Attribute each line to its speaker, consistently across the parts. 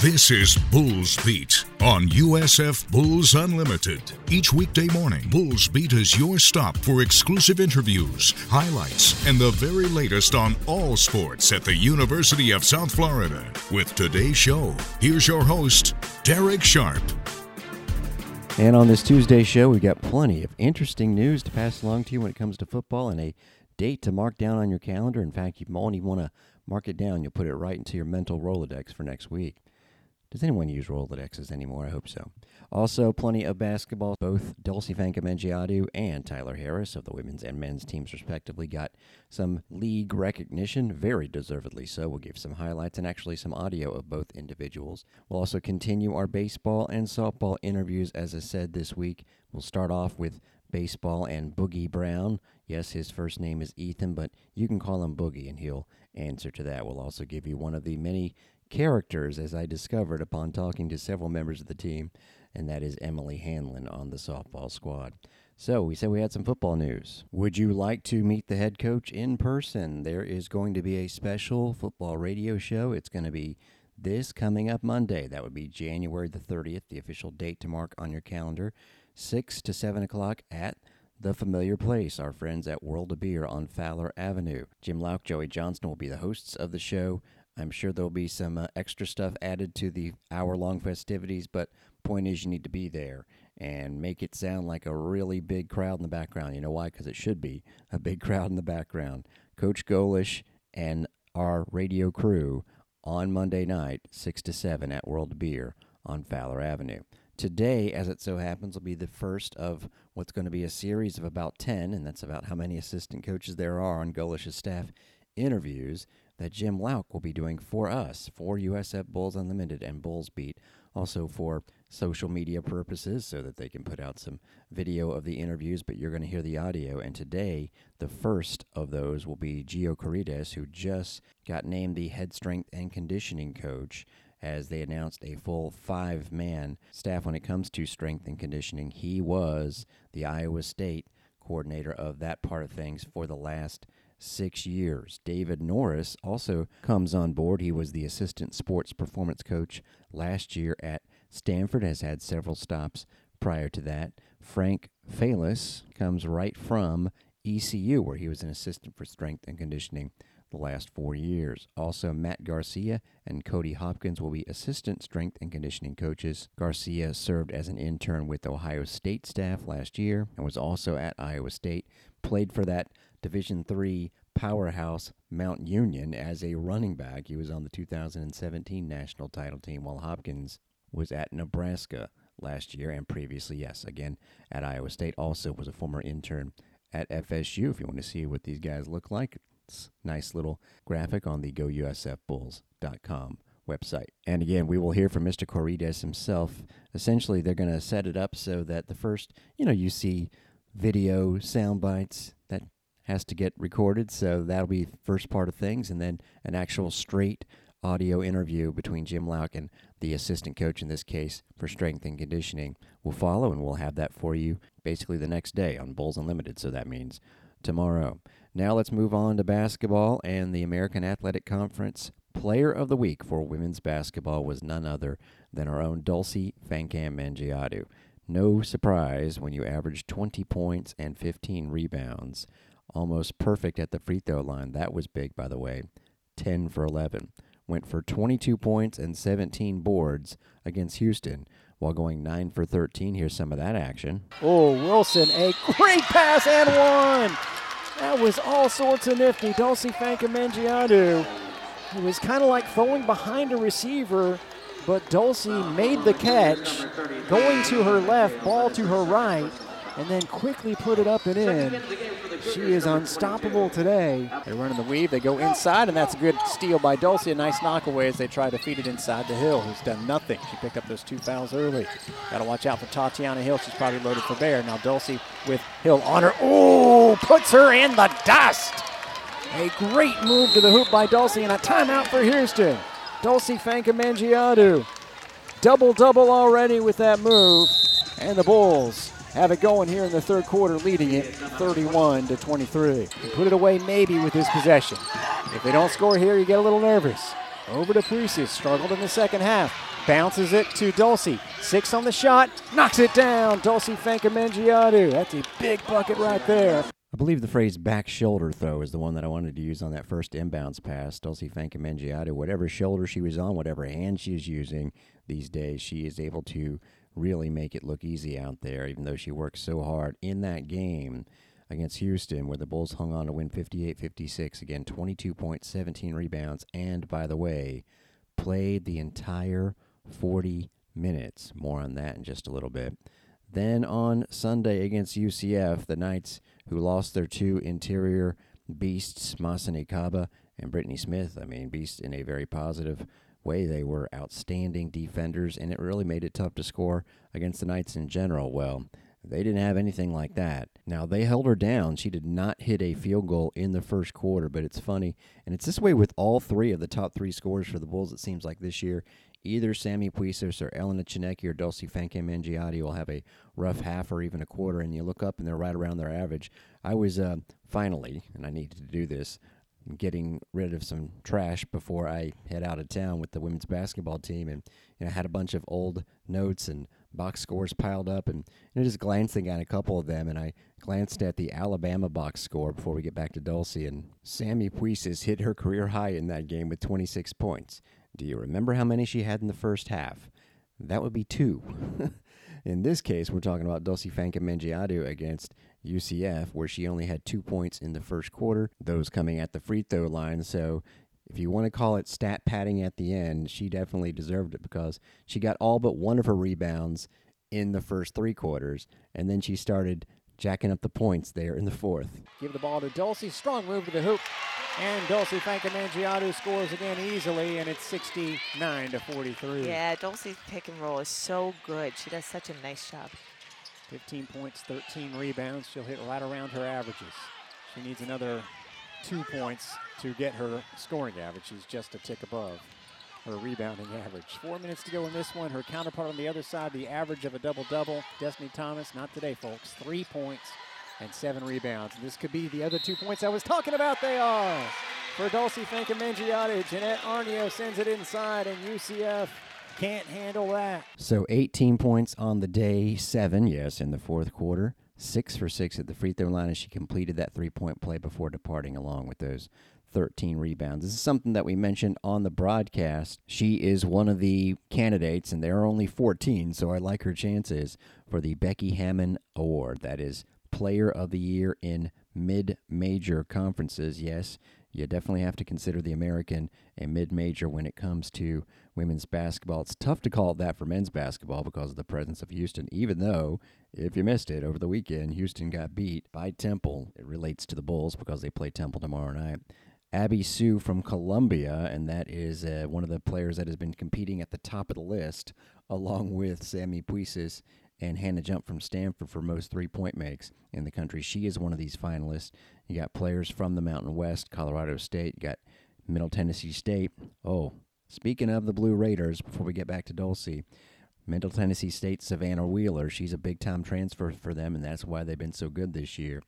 Speaker 1: This is Bulls Beat on USF Bulls Unlimited. Each weekday morning, Bulls Beat is your stop for exclusive interviews, highlights, and the very latest on all sports at the University of South Florida. With today's show, here's your host, Derek Sharp.
Speaker 2: And on this Tuesday show, we've got plenty of interesting news to pass along to you when it comes to football and a date to mark down on your calendar. In fact, you even want to mark it down. You'll put it right into your mental Rolodex for next week. Does anyone use Rolodexes anymore? I hope so. Also, plenty of basketball. Both Dulcy Fankam and Tyler Harris of the women's and men's teams, respectively, got some league recognition, very deservedly so. We'll give some highlights and actually some audio of both individuals. We'll also continue our baseball and softball interviews, as I said this week. We'll start off with baseball and Boogie Brown. Yes, his first name is Ethan, but you can call him Boogie and he'll answer to that. We'll also give you one of the many characters, as I discovered upon talking to several members of the team, and that is Emily Hanlon on the softball squad. So, we said we had some football news. Would you like to meet the head coach in person? There is going to be a special football radio show. It's going to be this coming up Monday. That would be January the 30th, the official date to mark on your calendar, 6 to 7 o'clock at the familiar place, our friends at World of Beer on Fowler Avenue. Jim Louk, Joey Johnston will be the hosts of the show. I'm sure there'll be some uh, extra stuff added to the hour long festivities, but point is you need to be there and make it sound like a really big crowd in the background. You know why? Because it should be a big crowd in the background. Coach Golesh and our radio crew on Monday night, 6 to 7 at World Beer on Fowler Avenue. Today, as it so happens, will be the first of what's going to be a series of about 10, and that's about how many assistant coaches there are on Golesh's staff interviews that Jim Louk will be doing for us, for USF Bulls Unlimited and Bulls Beat, also for social media purposes so that they can put out some video of the interviews, but you're going to hear the audio. And today, the first of those will be Gio Carides, who just got named the head strength and conditioning coach as they announced a full five man staff when it comes to strength and conditioning. He was the Iowa State coordinator of that part of things for the last six years. David Norris also comes on board. He was the assistant sports performance coach last year at Stanford, has had several stops prior to that. Frank Falis comes right from ECU, where he was an assistant for strength and conditioning the last four years. Also, Matt Garcia and Cody Hopkins will be assistant strength and conditioning coaches. Garcia served as an intern with Ohio State staff last year and was also at Iowa State. Played for that Division Three powerhouse Mount Union as a running back. He was on the 2017 national title team, while Hopkins was at Nebraska last year and previously, yes, again at Iowa State. Also was a former intern at FSU. If you want to see what these guys look like, it's nice little graphic on the GoUSFBulls.com website. And again, we will hear from Mr. Corides himself. Essentially, they're going to set it up so that the first, you know, you see video sound bites has to get recorded, so that'll be first part of things, and then an actual straight audio interview between Jim Louk and the assistant coach in this case for strength and conditioning will follow, and we'll have that for you basically the next day on Bulls Unlimited. So that means tomorrow. Now let's move on to basketball and the American Athletic Conference. Player of the week for women's basketball was none other than our own Dulcy Fankam Mendjiadeu. No surprise when you average 20 points and 15 rebounds almost perfect at the free throw line. That was big, by the way. 10 for 11. Went for 22 points and 17 boards against Houston while going 9 for 13. Here's some of that action.
Speaker 3: Oh, Wilson, a great pass and one. That was all sorts of nifty. Dulcy Fankamengiadu. It was kind of like throwing behind a receiver, but Dulcy made the catch, going to her left, ball to her right, and then quickly put it up and in. She is unstoppable today.
Speaker 4: They run in the weave. They go inside, and that's a good steal by Dulcy. A nice knockaway as they try to feed it inside to Hill, who's done nothing. She picked up those two fouls early. Got to watch out for Tatiana Hill. She's probably loaded for bear. Now Dulcy with Hill on her. Oh, puts her in the dust. A great move to the hoop by Dulcy, and a timeout for Houston. Dulcy Fankamengiadu. Double double already with that move. And the Bulls have it going here in the third quarter, leading it 31 to 23. put it away maybe with his possession. If they don't score here, you get a little nervous. Over to Priestess, struggled in the second half.
Speaker 3: Bounces it to Dulcy. Six on the shot. Knocks it down. Dulcy Fankamengiadu. That's a big bucket right there.
Speaker 2: I believe the phrase back shoulder throw is the one that I wanted to use on that first inbounds pass. Dulcy Fankamengiadu, whatever shoulder she was on, whatever hand she is using these days, she is able to really make it look easy out there, even though she worked so hard in that game against Houston, where the Bulls hung on to win 58 56. Again, 22 points, 17 rebounds, and by the way, played the entire 40 minutes. More on that in just a little bit. Then on Sunday against UCF, the Knights, who lost their two interior beasts, Masseny Kaba and Brittany Smith. I mean, beasts in a very positive way. They were outstanding defenders, and it really made it tough to score against the Knights in general. Well, they didn't have anything like that. Now, they held her down. She did not hit a field goal in the first quarter, but it's funny. And it's this way with all three of the top three scorers for the Bulls, it seems like this year. Either Sammy Puisis or Elena Tsineke or Dulcy Fankamengiadu will have a rough half or even a quarter, and you look up and they're right around their average. I was uh, finally, and I needed to do this, getting rid of some trash before I head out of town with the women's basketball team, and you know, I had a bunch of old notes and box scores piled up, and know, just glancing at a couple of them, and I glanced at the Alabama box score before we get back to Dulcy, and Sammy Puisis hit her career high in that game with 26 points. Do you remember how many she had in the first half? That would be two. in this case, we're talking about Dulcy Fankamengiadu against UCF, where she only had two points in the first quarter, those coming at the free throw line. So if you want to call it stat padding at the end, she definitely deserved it because she got all but one of her rebounds in the first three quarters, and then she started jacking up the points there in the fourth.
Speaker 3: Give the ball to Dulcy. Strong move to the hoop. And Dulcy Fankamengiadu scores again easily, and it's 69 to 43.
Speaker 5: Yeah, Dulcy's pick and roll is so good. She does such a nice job.
Speaker 3: 15 points, 13 rebounds. She'll hit right around her averages. She needs another two points to get her scoring average. She's just a tick above her rebounding average. Four minutes to go in this one. Her counterpart on the other side, the average of a double double. Destiny Thomas, not today, folks. Three points and seven rebounds. And this could be the other two points I was talking about. They are for Dulcy Dulcy Fankamengiadu. Jeanette Arnio sends it inside, and UCF can't handle that.
Speaker 2: So 18 points on the day, seven, yes, in the fourth quarter. Six for six at the free throw line as she completed that three point play before departing, along with those 13 rebounds. This is something that we mentioned on the broadcast. She is one of the candidates, and there are only 14, so I like her chances for the Becky Hammon Award. That is Player of the Year in mid major conferences. Yes, you definitely have to consider the American a mid major when it comes to women's basketball. It's tough to call it that for men's basketball because of the presence of Houston, even though, if you missed it over the weekend, Houston got beat by Temple. It relates to the Bulls because they play Temple tomorrow night. Abbey Hsu from Columbia, and that is uh, one of the players that has been competing at the top of the list, along with Sammy Puisis and Hannah Jump from Stanford for most three point makes in the country. She is one of these finalists. You got players from the Mountain West, Colorado State, you got Middle Tennessee State. Oh, speaking of the Blue Raiders, before we get back to Dulcy, Middle Tennessee State Savannah Wheeler, she's a big time transfer for them, and that's why they've been so good this year.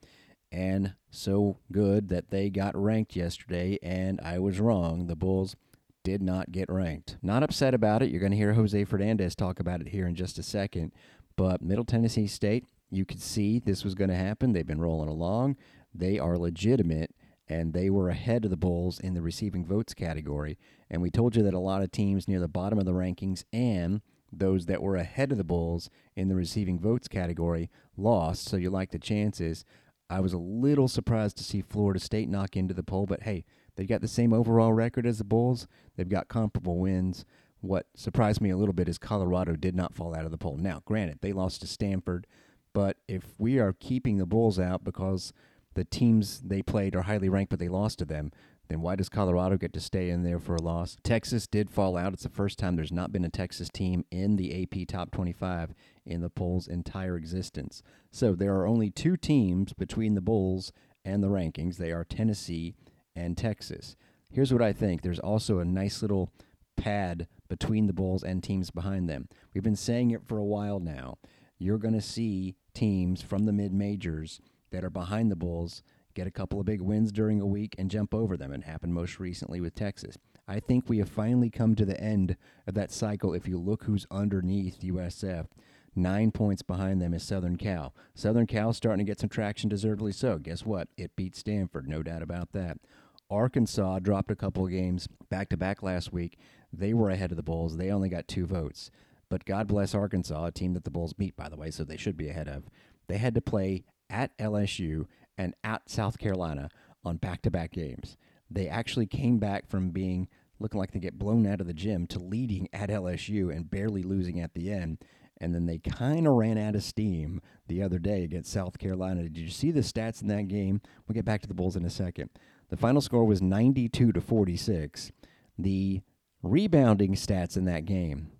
Speaker 2: And so good that they got ranked yesterday, and I was wrong. The Bulls did not get ranked. Not upset about it. You're going to hear Jose Fernandez talk about it here in just a second. But Middle Tennessee State, you could see this was going to happen. They've been rolling along. They are legitimate, and they were ahead of the Bulls in the receiving votes category. And we told you that a lot of teams near the bottom of the rankings and those that were ahead of the Bulls in the receiving votes category lost. So you like the chances. I was a little surprised to see Florida State knock into the poll, but hey, they've got the same overall record as the Bulls. They've got comparable wins. What surprised me a little bit is Colorado did not fall out of the poll. Now, granted, they lost to Stanford, but if we are keeping the Bulls out because the teams they played are highly ranked, but they lost to them, then why does Colorado get to stay in there for a loss? Texas did fall out. It's the first time there's not been a Texas team in the AP Top 25 in the poll's entire existence. So there are only two teams between the Bulls and the rankings. They are Tennessee and Texas. Here's what I think there's also a nice little pad between the Bulls and teams behind them. We've been saying it for a while now. You're going to see teams from the mid majors that are behind the Bulls get a couple of big wins during a week and jump over them. It happened most recently with Texas. I think we have finally come to the end of that cycle. If you look who's underneath USF, nine points behind them is Southern Cal. Southern Cal starting to get some traction, deservedly so. Guess what? It beat Stanford, no doubt about that. Arkansas dropped a couple of games back to back last week. They were ahead of the Bulls. They only got two votes. But God bless Arkansas, a team that the Bulls beat, by the way, so they should be ahead of. They had to play at LSU and at South Carolina on back to back games. They actually came back from being looking like they get blown out of the gym to leading at LSU and barely losing at the end. And then they kind of ran out of steam the other day against South Carolina. Did you see the stats in that game? We'll get back to the Bulls in a second. The final score was 92 to 46. The rebounding stats in that game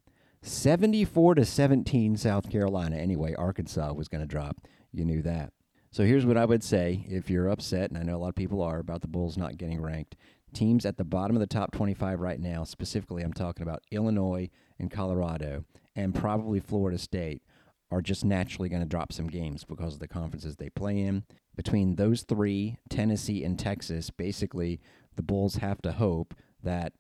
Speaker 2: 74 to 17 South Carolina. Anyway, Arkansas was going to drop. You knew that. So here's what I would say if you're upset, and I know a lot of people are about the Bulls not getting ranked. Teams at the bottom of the top 25 right now, specifically, I'm talking about Illinois and Colorado, and probably Florida State, are just naturally going to drop some games because of the conferences they play in. Between those three, Tennessee and Texas, basically, the Bulls have to hope that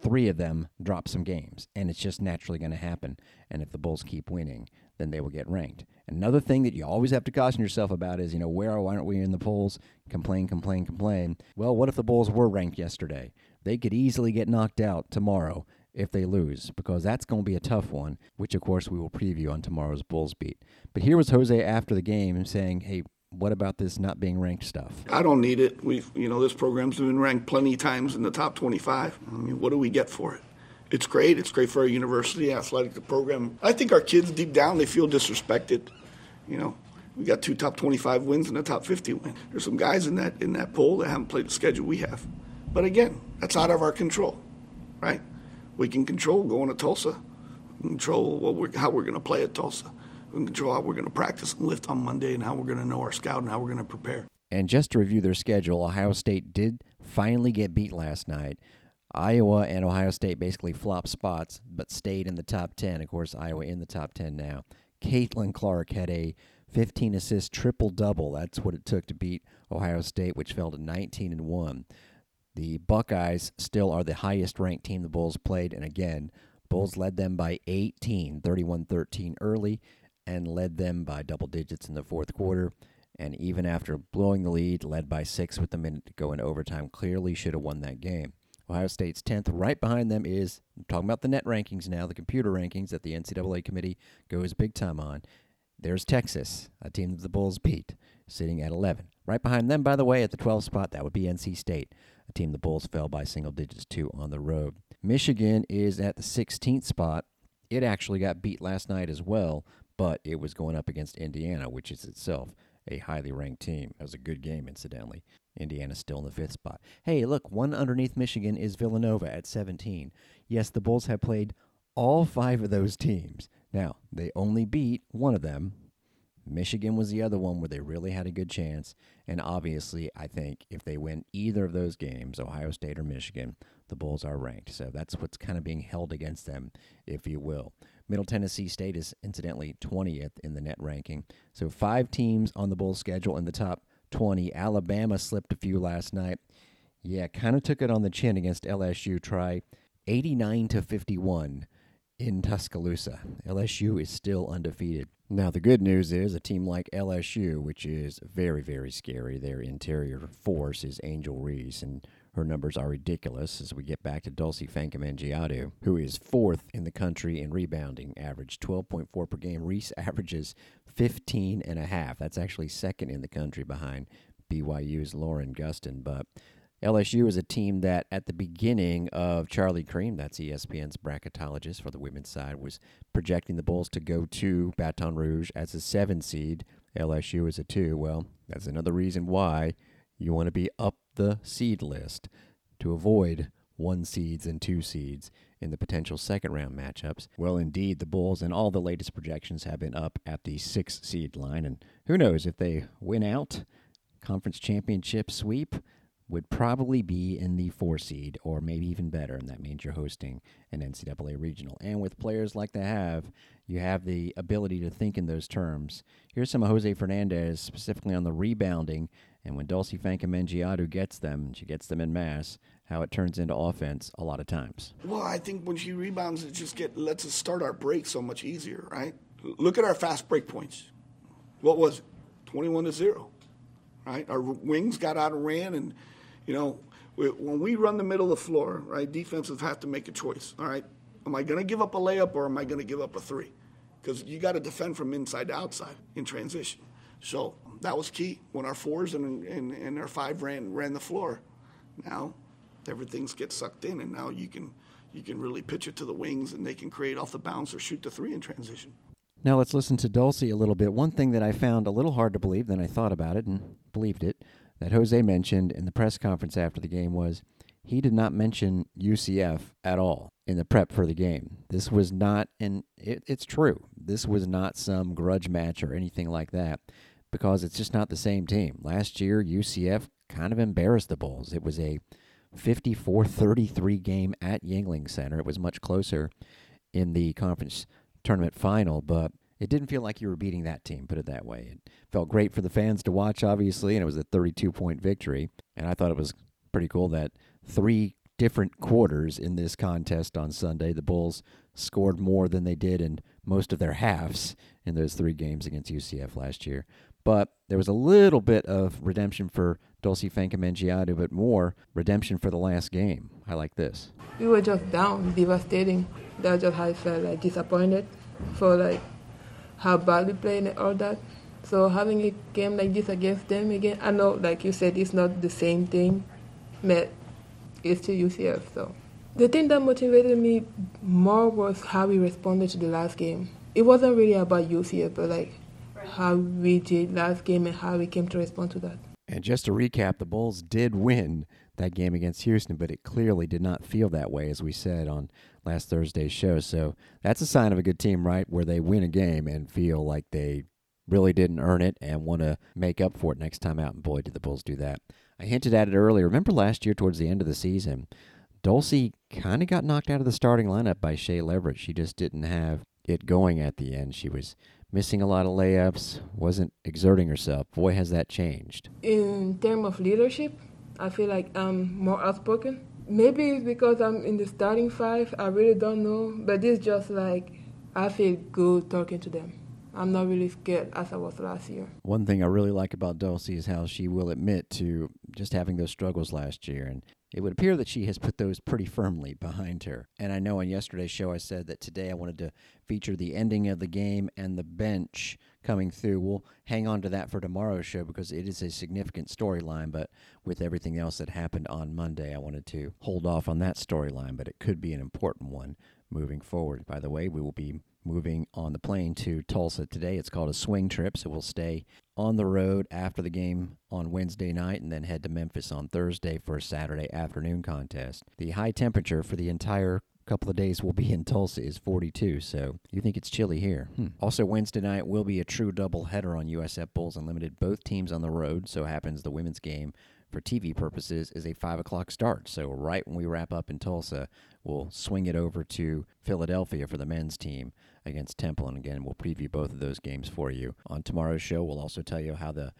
Speaker 2: three of them drop some games, and it's just naturally going to happen. And if the Bulls keep winning, then they will get ranked. Another thing that you always have to caution yourself about is, you know, where why aren't we in the polls? Complain, complain, complain. Well, what if the Bulls were ranked yesterday? They could easily get knocked out tomorrow if they lose, because that's going to be a tough one, which of course we will preview on tomorrow's Bulls beat. But here was Jose after the game saying, "Hey, what about this not being ranked stuff?
Speaker 6: I don't need it. We've, you know, this program's been ranked plenty of times in the top 25. I mean, what do we get for it? It's great. It's great for our university, athletic program. I think our kids, deep down, they feel disrespected. You know, we got two top 25 wins and a top 50 win. There's some guys in that in that poll that haven't played the schedule we have. But again, that's out of our control, right? We can control going to Tulsa, control what we're, how we're going to play at Tulsa we control how we're going to practice and lift on Monday and how we're going to know our scout and how we're going to prepare.
Speaker 2: And just to review their schedule, Ohio State did finally get beat last night. Iowa and Ohio State basically flopped spots, but stayed in the top 10. Of course, Iowa in the top 10 now. Caitlin Clark had a 15 assist triple double. That's what it took to beat Ohio State, which fell to 19 and 1. The Buckeyes still are the highest ranked team the Bulls played, and again, Bulls led them by 18, 31 13 early and led them by double digits in the fourth quarter. And even after blowing the lead, led by six with a minute to go in overtime, clearly should have won that game. Ohio State's 10th. Right behind them is, I'm talking about the net rankings now, the computer rankings that the NCAA committee goes big time on. There's Texas, a team that the Bulls beat, sitting at 11. Right behind them, by the way, at the 12th spot, that would be NC State, a team the Bulls fell by single digits to on the road. Michigan is at the 16th spot. It actually got beat last night as well but it was going up against Indiana, which is itself a highly ranked team. It was a good game, incidentally. Indiana's still in the fifth spot. Hey, look, one underneath Michigan is Villanova at 17. Yes, the Bulls have played all five of those teams. Now, they only beat one of them. Michigan was the other one where they really had a good chance. And obviously, I think if they win either of those games, Ohio State or Michigan, the Bulls are ranked. So that's what's kind of being held against them, if you will. Middle Tennessee State is incidentally 20th in the net ranking. So five teams on the bowl schedule in the top 20. Alabama slipped a few last night. Yeah, kind of took it on the chin against LSU. Try 89 to 51 in Tuscaloosa. LSU is still undefeated. Now, the good news is a team like LSU, which is very, very scary, their interior force is Angel Reese, and her numbers are ridiculous as we get back to Dulcy Fankam who is fourth in the country in rebounding, average 12.4 per game. Reese averages 15 and a half. That's actually second in the country behind BYU's Lauren Gustin. But LSU is a team that at the beginning of Charlie Creme, that's ESPN's bracketologist for the women's side, was projecting the Bulls to go to Baton Rouge as a seven seed. LSU is a two. Well, that's another reason why you want to be up the seed list to avoid one seeds and two seeds in the potential second round matchups. Well, indeed, the Bulls and all the latest projections have been up at the six seed line. And who knows if they win out, conference championship sweep would probably be in the four seed or maybe even better. And that means you're hosting an NCAA regional. And with players like they have, you have the ability to think in those terms. Here's some of Jose Fernandez specifically on the rebounding and when Dulcy Fankam gets them, she gets them in mass, how it turns into offense a lot of times.
Speaker 6: Well, I think when she rebounds, it just get lets us start our break so much easier, right? Look at our fast break points. What was it? 21 to 0, right? Our wings got out and ran, and, you know, when we run the middle of the floor, right, defenses have to make a choice, all right? Am I going to give up a layup or am I going to give up a three? Because you got to defend from inside to outside in transition. So that was key when our fours and, and, and our five ran, ran the floor. Now everything's get sucked in, and now you can you can really pitch it to the wings, and they can create off the bounce or shoot the three in transition.
Speaker 2: Now let's listen to Dulcy a little bit. One thing that I found a little hard to believe, then I thought about it and believed it, that Jose mentioned in the press conference after the game was he did not mention UCF at all in the prep for the game. This was not, and it, it's true, this was not some grudge match or anything like that because it's just not the same team. Last year, UCF kind of embarrassed the Bulls. It was a 54 33 game at Yuengling Center. It was much closer in the conference tournament final, but it didn't feel like you were beating that team, put it that way. It felt great for the fans to watch, obviously, and it was a 32 point victory. And I thought it was pretty cool that three different quarters in this contest on Sunday, the Bulls scored more than they did in most of their halves in those three games against UCF last year. But there was a little bit of redemption for Dulcy Fankam but more redemption for the last game. I like this.
Speaker 7: We were just down, devastating. That's just how I felt, like disappointed for like how bad we played and all that. So having a game like this against them again, I know, like you said, it's not the same thing, but it's to UCF. So the thing that motivated me more was how we responded to the last game. It wasn't really about UCF, but like how we did last game and how we came to respond to that.
Speaker 2: And just to recap, the Bulls did win that game against Houston, but it clearly did not feel that way, as we said on last Thursday's show. So that's a sign of a good team, right? Where they win a game and feel like they really didn't earn it and want to make up for it next time out. And boy, did the Bulls do that. I hinted at it earlier. Remember last year, towards the end of the season, Dulcy kind of got knocked out of the starting lineup by Shea Leverett. She just didn't have it going at the end. She was missing a lot of layups, wasn't exerting herself. Boy, has that changed.
Speaker 7: In terms of leadership, I feel like I'm more outspoken. Maybe it's because I'm in the starting five. I really don't know. But it's just like I feel good talking to them. I'm not really scared as I was last year.
Speaker 2: One thing I really like about Dulcy is how she will admit to just having those struggles last year. And it would appear that she has put those pretty firmly behind her. And I know on yesterday's show I said that today I wanted to feature the ending of the game and the bench coming through. We'll hang on to that for tomorrow's show because it is a significant storyline. But with everything else that happened on Monday, I wanted to hold off on that storyline, but it could be an important one moving forward. By the way, we will be moving on the plane to Tulsa today. It's called a swing trip, so we'll stay on the road after the game on Wednesday night and then head to Memphis on Thursday for a Saturday afternoon contest. The high temperature for the entire couple of days will be in Tulsa is 42, so you think it's chilly here. Hmm. Also, Wednesday night will be a true double header on USF Bulls Unlimited. Both teams on the road, so happens the women's game for TV purposes is a 5 o'clock start. So, right when we wrap up in Tulsa, we'll swing it over to Philadelphia for the men's team against Temple. And again, we'll preview both of those games for you. On tomorrow's show, we'll also tell you how the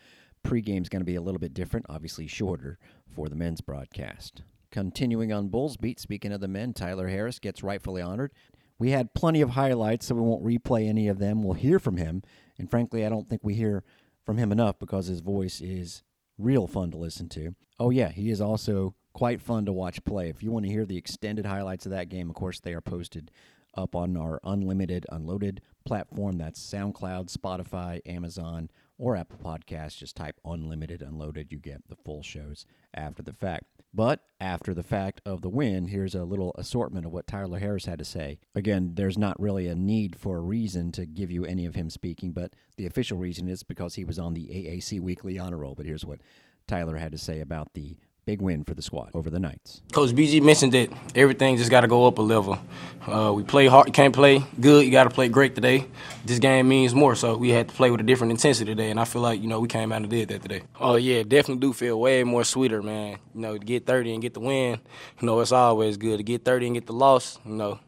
Speaker 2: pregame is going to be a little bit different, obviously shorter for the men's broadcast. Continuing on Bulls Beat, speaking of the men, Tyler Harris gets rightfully honored. We had plenty of highlights, so we won't replay any of them. We'll hear from him. And frankly, I don't think we hear from him enough because his voice is real fun to listen to. Oh, yeah, he is also quite fun to watch play. If you want to hear the extended highlights of that game, of course, they are posted up on our unlimited unloaded platform. That's SoundCloud, Spotify, Amazon, or Apple Podcasts. Just type unlimited unloaded. You get the full shows after the fact. But after the fact of the win, here's a little assortment of what Tyler Harris had to say. Again, there's not really a need for a reason to give you any of him speaking, but the official reason is because he was on the AAC Weekly Honor Roll. But here's what Tyler had to say about the Big win for the squad over the Knights.
Speaker 8: Coach BG mentioned that everything just got to go up a level. Uh, we play hard, you can't play good, you got to play great today. This game means more, so we had to play with a different intensity today, and I feel like, you know, we came out and did that today. Oh, yeah, definitely do feel way more sweeter, man. You know, to get 30 and get the win, you know, it's always good. To get 30 and get the loss, you know,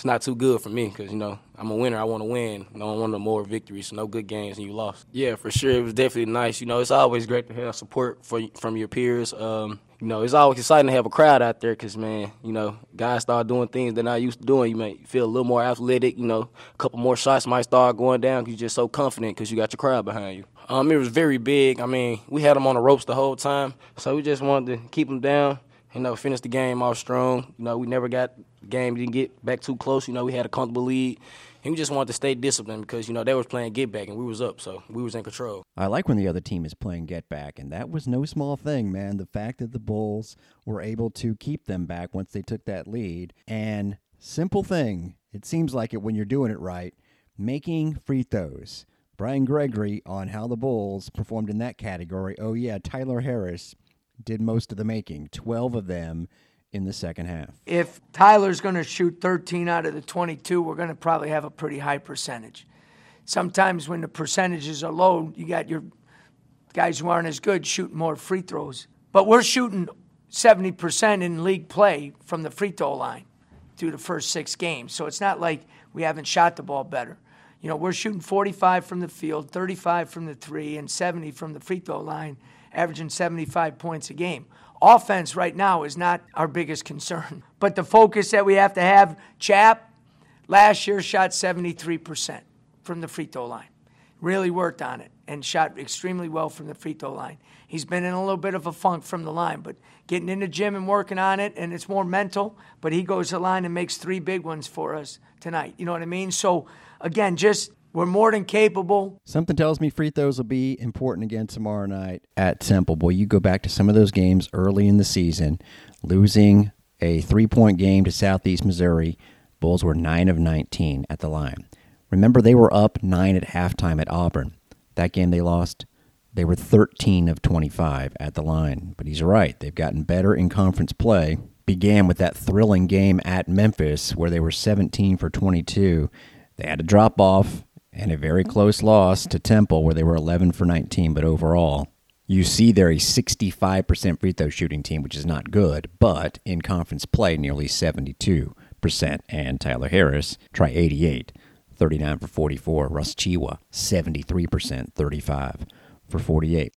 Speaker 8: it's not too good for me because you know I'm a winner. I want to win. Know, I want more victories. So no good games and you lost. Yeah, for sure. It was definitely nice. You know, it's always great to have support for, from your peers. Um, you know, it's always exciting to have a crowd out there because, man, you know, guys start doing things they're not used to doing. You may feel a little more athletic, you know, a couple more shots might start going down because you're just so confident because you got your crowd behind you. Um, it was very big. I mean, we had them on the ropes the whole time, so we just wanted to keep them down, you know, finish the game off strong. You know, we never got game, didn't get back too close. You know, we had a comfortable lead. And we just wanted to stay disciplined because, you know, they was playing get back and we was up, so we was in control.
Speaker 2: I like when the other team is playing get back, and that was no small thing, man. The fact that the Bulls were able to keep them back once they took that lead. And simple thing, it seems like it when you're doing it right, making free throws. Brian Gregory on how the Bulls performed in that category. Oh, yeah, Tyler Harris did most of the making, 12 of them in the second half.
Speaker 9: If Tyler's going to shoot 13 out of the 22, we're going to probably have a pretty high percentage. Sometimes when the percentages are low, you got your guys who aren't as good shooting more free throws. But we're shooting 70% in league play from the free throw line through the first six games. So it's not like we haven't shot the ball better. You know, we're shooting 45 from the field, 35 from the three, and 70 from the free throw line, averaging 75 points a game offense right now is not our biggest concern. But the focus that we have to have, Chap, last year shot 73% from the free throw line. Really worked on it and shot extremely well from the free throw line. He's been in a little bit of a funk from the line, but getting in the gym and working on it, and it's more mental. But he goes to the line and makes three big ones for us tonight. You know what I mean? So, again, just we're more than capable.
Speaker 2: Something tells me free throws will be important again tomorrow night at Temple. Boy, you go back to some of those games early in the season, losing a three point game to Southeast Missouri. Bulls were 9 of 19 at the line. Remember, they were up 9 at halftime at Auburn. That game they lost, they were 13 of 25 at the line. But he's right, they've gotten better in conference play. Began with that thrilling game at Memphis where they were 17 for 22. They had to drop off and a very close loss to Temple where they were 11 for 19, but overall, you see they're a 65% free throw shooting team, which is not good, but in conference play, nearly 72%. And Tyler Harris, try 88, 39 for 44. Russ Tchewa, 73%, 35 for 48.